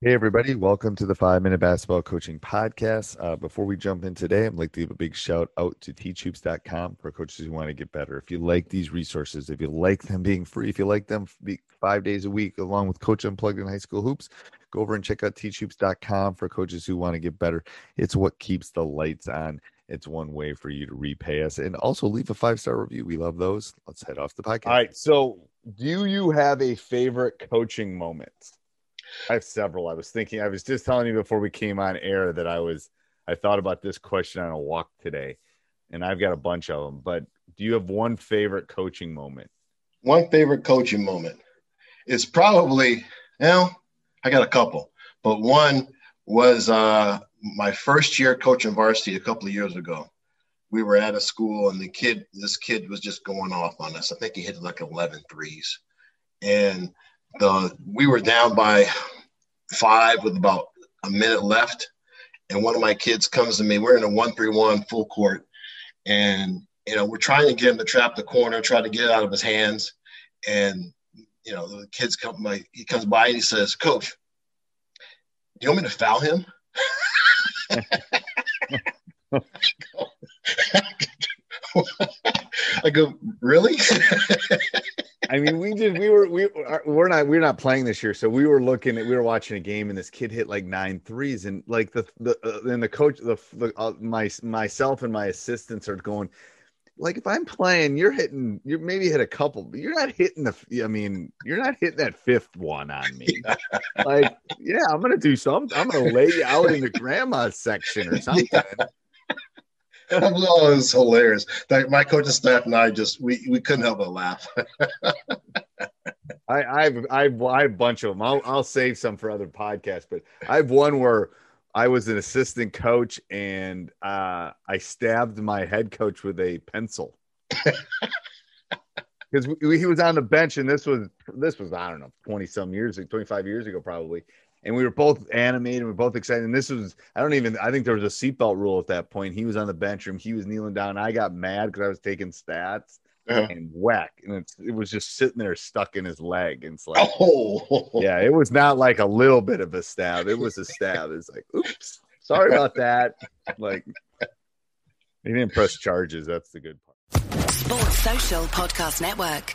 Hey, everybody. Welcome to the Five Minute Basketball Coaching Podcast. Uh, before we jump in today, I'd like to give a big shout out to teachhoops.com for coaches who want to get better. If you like these resources, if you like them being free, if you like them five days a week, along with Coach Unplugged in High School Hoops, go over and check out teachhoops.com for coaches who want to get better. It's what keeps the lights on. It's one way for you to repay us and also leave a five star review. We love those. Let's head off the podcast. All right. So, do you have a favorite coaching moment? I have several. I was thinking, I was just telling you before we came on air that I was, I thought about this question on a walk today, and I've got a bunch of them. But do you have one favorite coaching moment? One favorite coaching moment. It's probably, you know, I got a couple, but one was uh, my first year coaching varsity a couple of years ago. We were at a school, and the kid, this kid was just going off on us. I think he hit like 11 threes. And the we were down by five with about a minute left, and one of my kids comes to me. We're in a one-three-one full court, and you know we're trying to get him to trap the corner, try to get it out of his hands, and you know the kids come by. He comes by and he says, "Coach, do you want me to foul him?" I go, really? I mean, we did. We were. We we're not. We're not playing this year, so we were looking at. We were watching a game, and this kid hit like nine threes, and like the the uh, and the coach, the, the uh, my myself and my assistants are going. Like if I'm playing, you're hitting. You maybe hit a couple, but you're not hitting the. I mean, you're not hitting that fifth one on me. like, yeah, I'm gonna do something. I'm gonna lay you out in the grandma section or something. Oh, it was hilarious. Like my coaching staff and I just we, we couldn't help but laugh. I, I've I've I have a bunch of them. I'll I'll save some for other podcasts, but I have one where I was an assistant coach and uh, I stabbed my head coach with a pencil because he was on the bench and this was this was I don't know twenty some years twenty five years ago probably, and we were both animated. We were both excited. And this was, I don't even, I think there was a seatbelt rule at that point. He was on the bench room. He was kneeling down. I got mad because I was taking stats uh-huh. and whack. And it was just sitting there stuck in his leg. And it's like, oh, yeah, it was not like a little bit of a stab. It was a stab. It's like, oops, sorry about that. Like, he didn't press charges. That's the good part. Sports Social Podcast Network.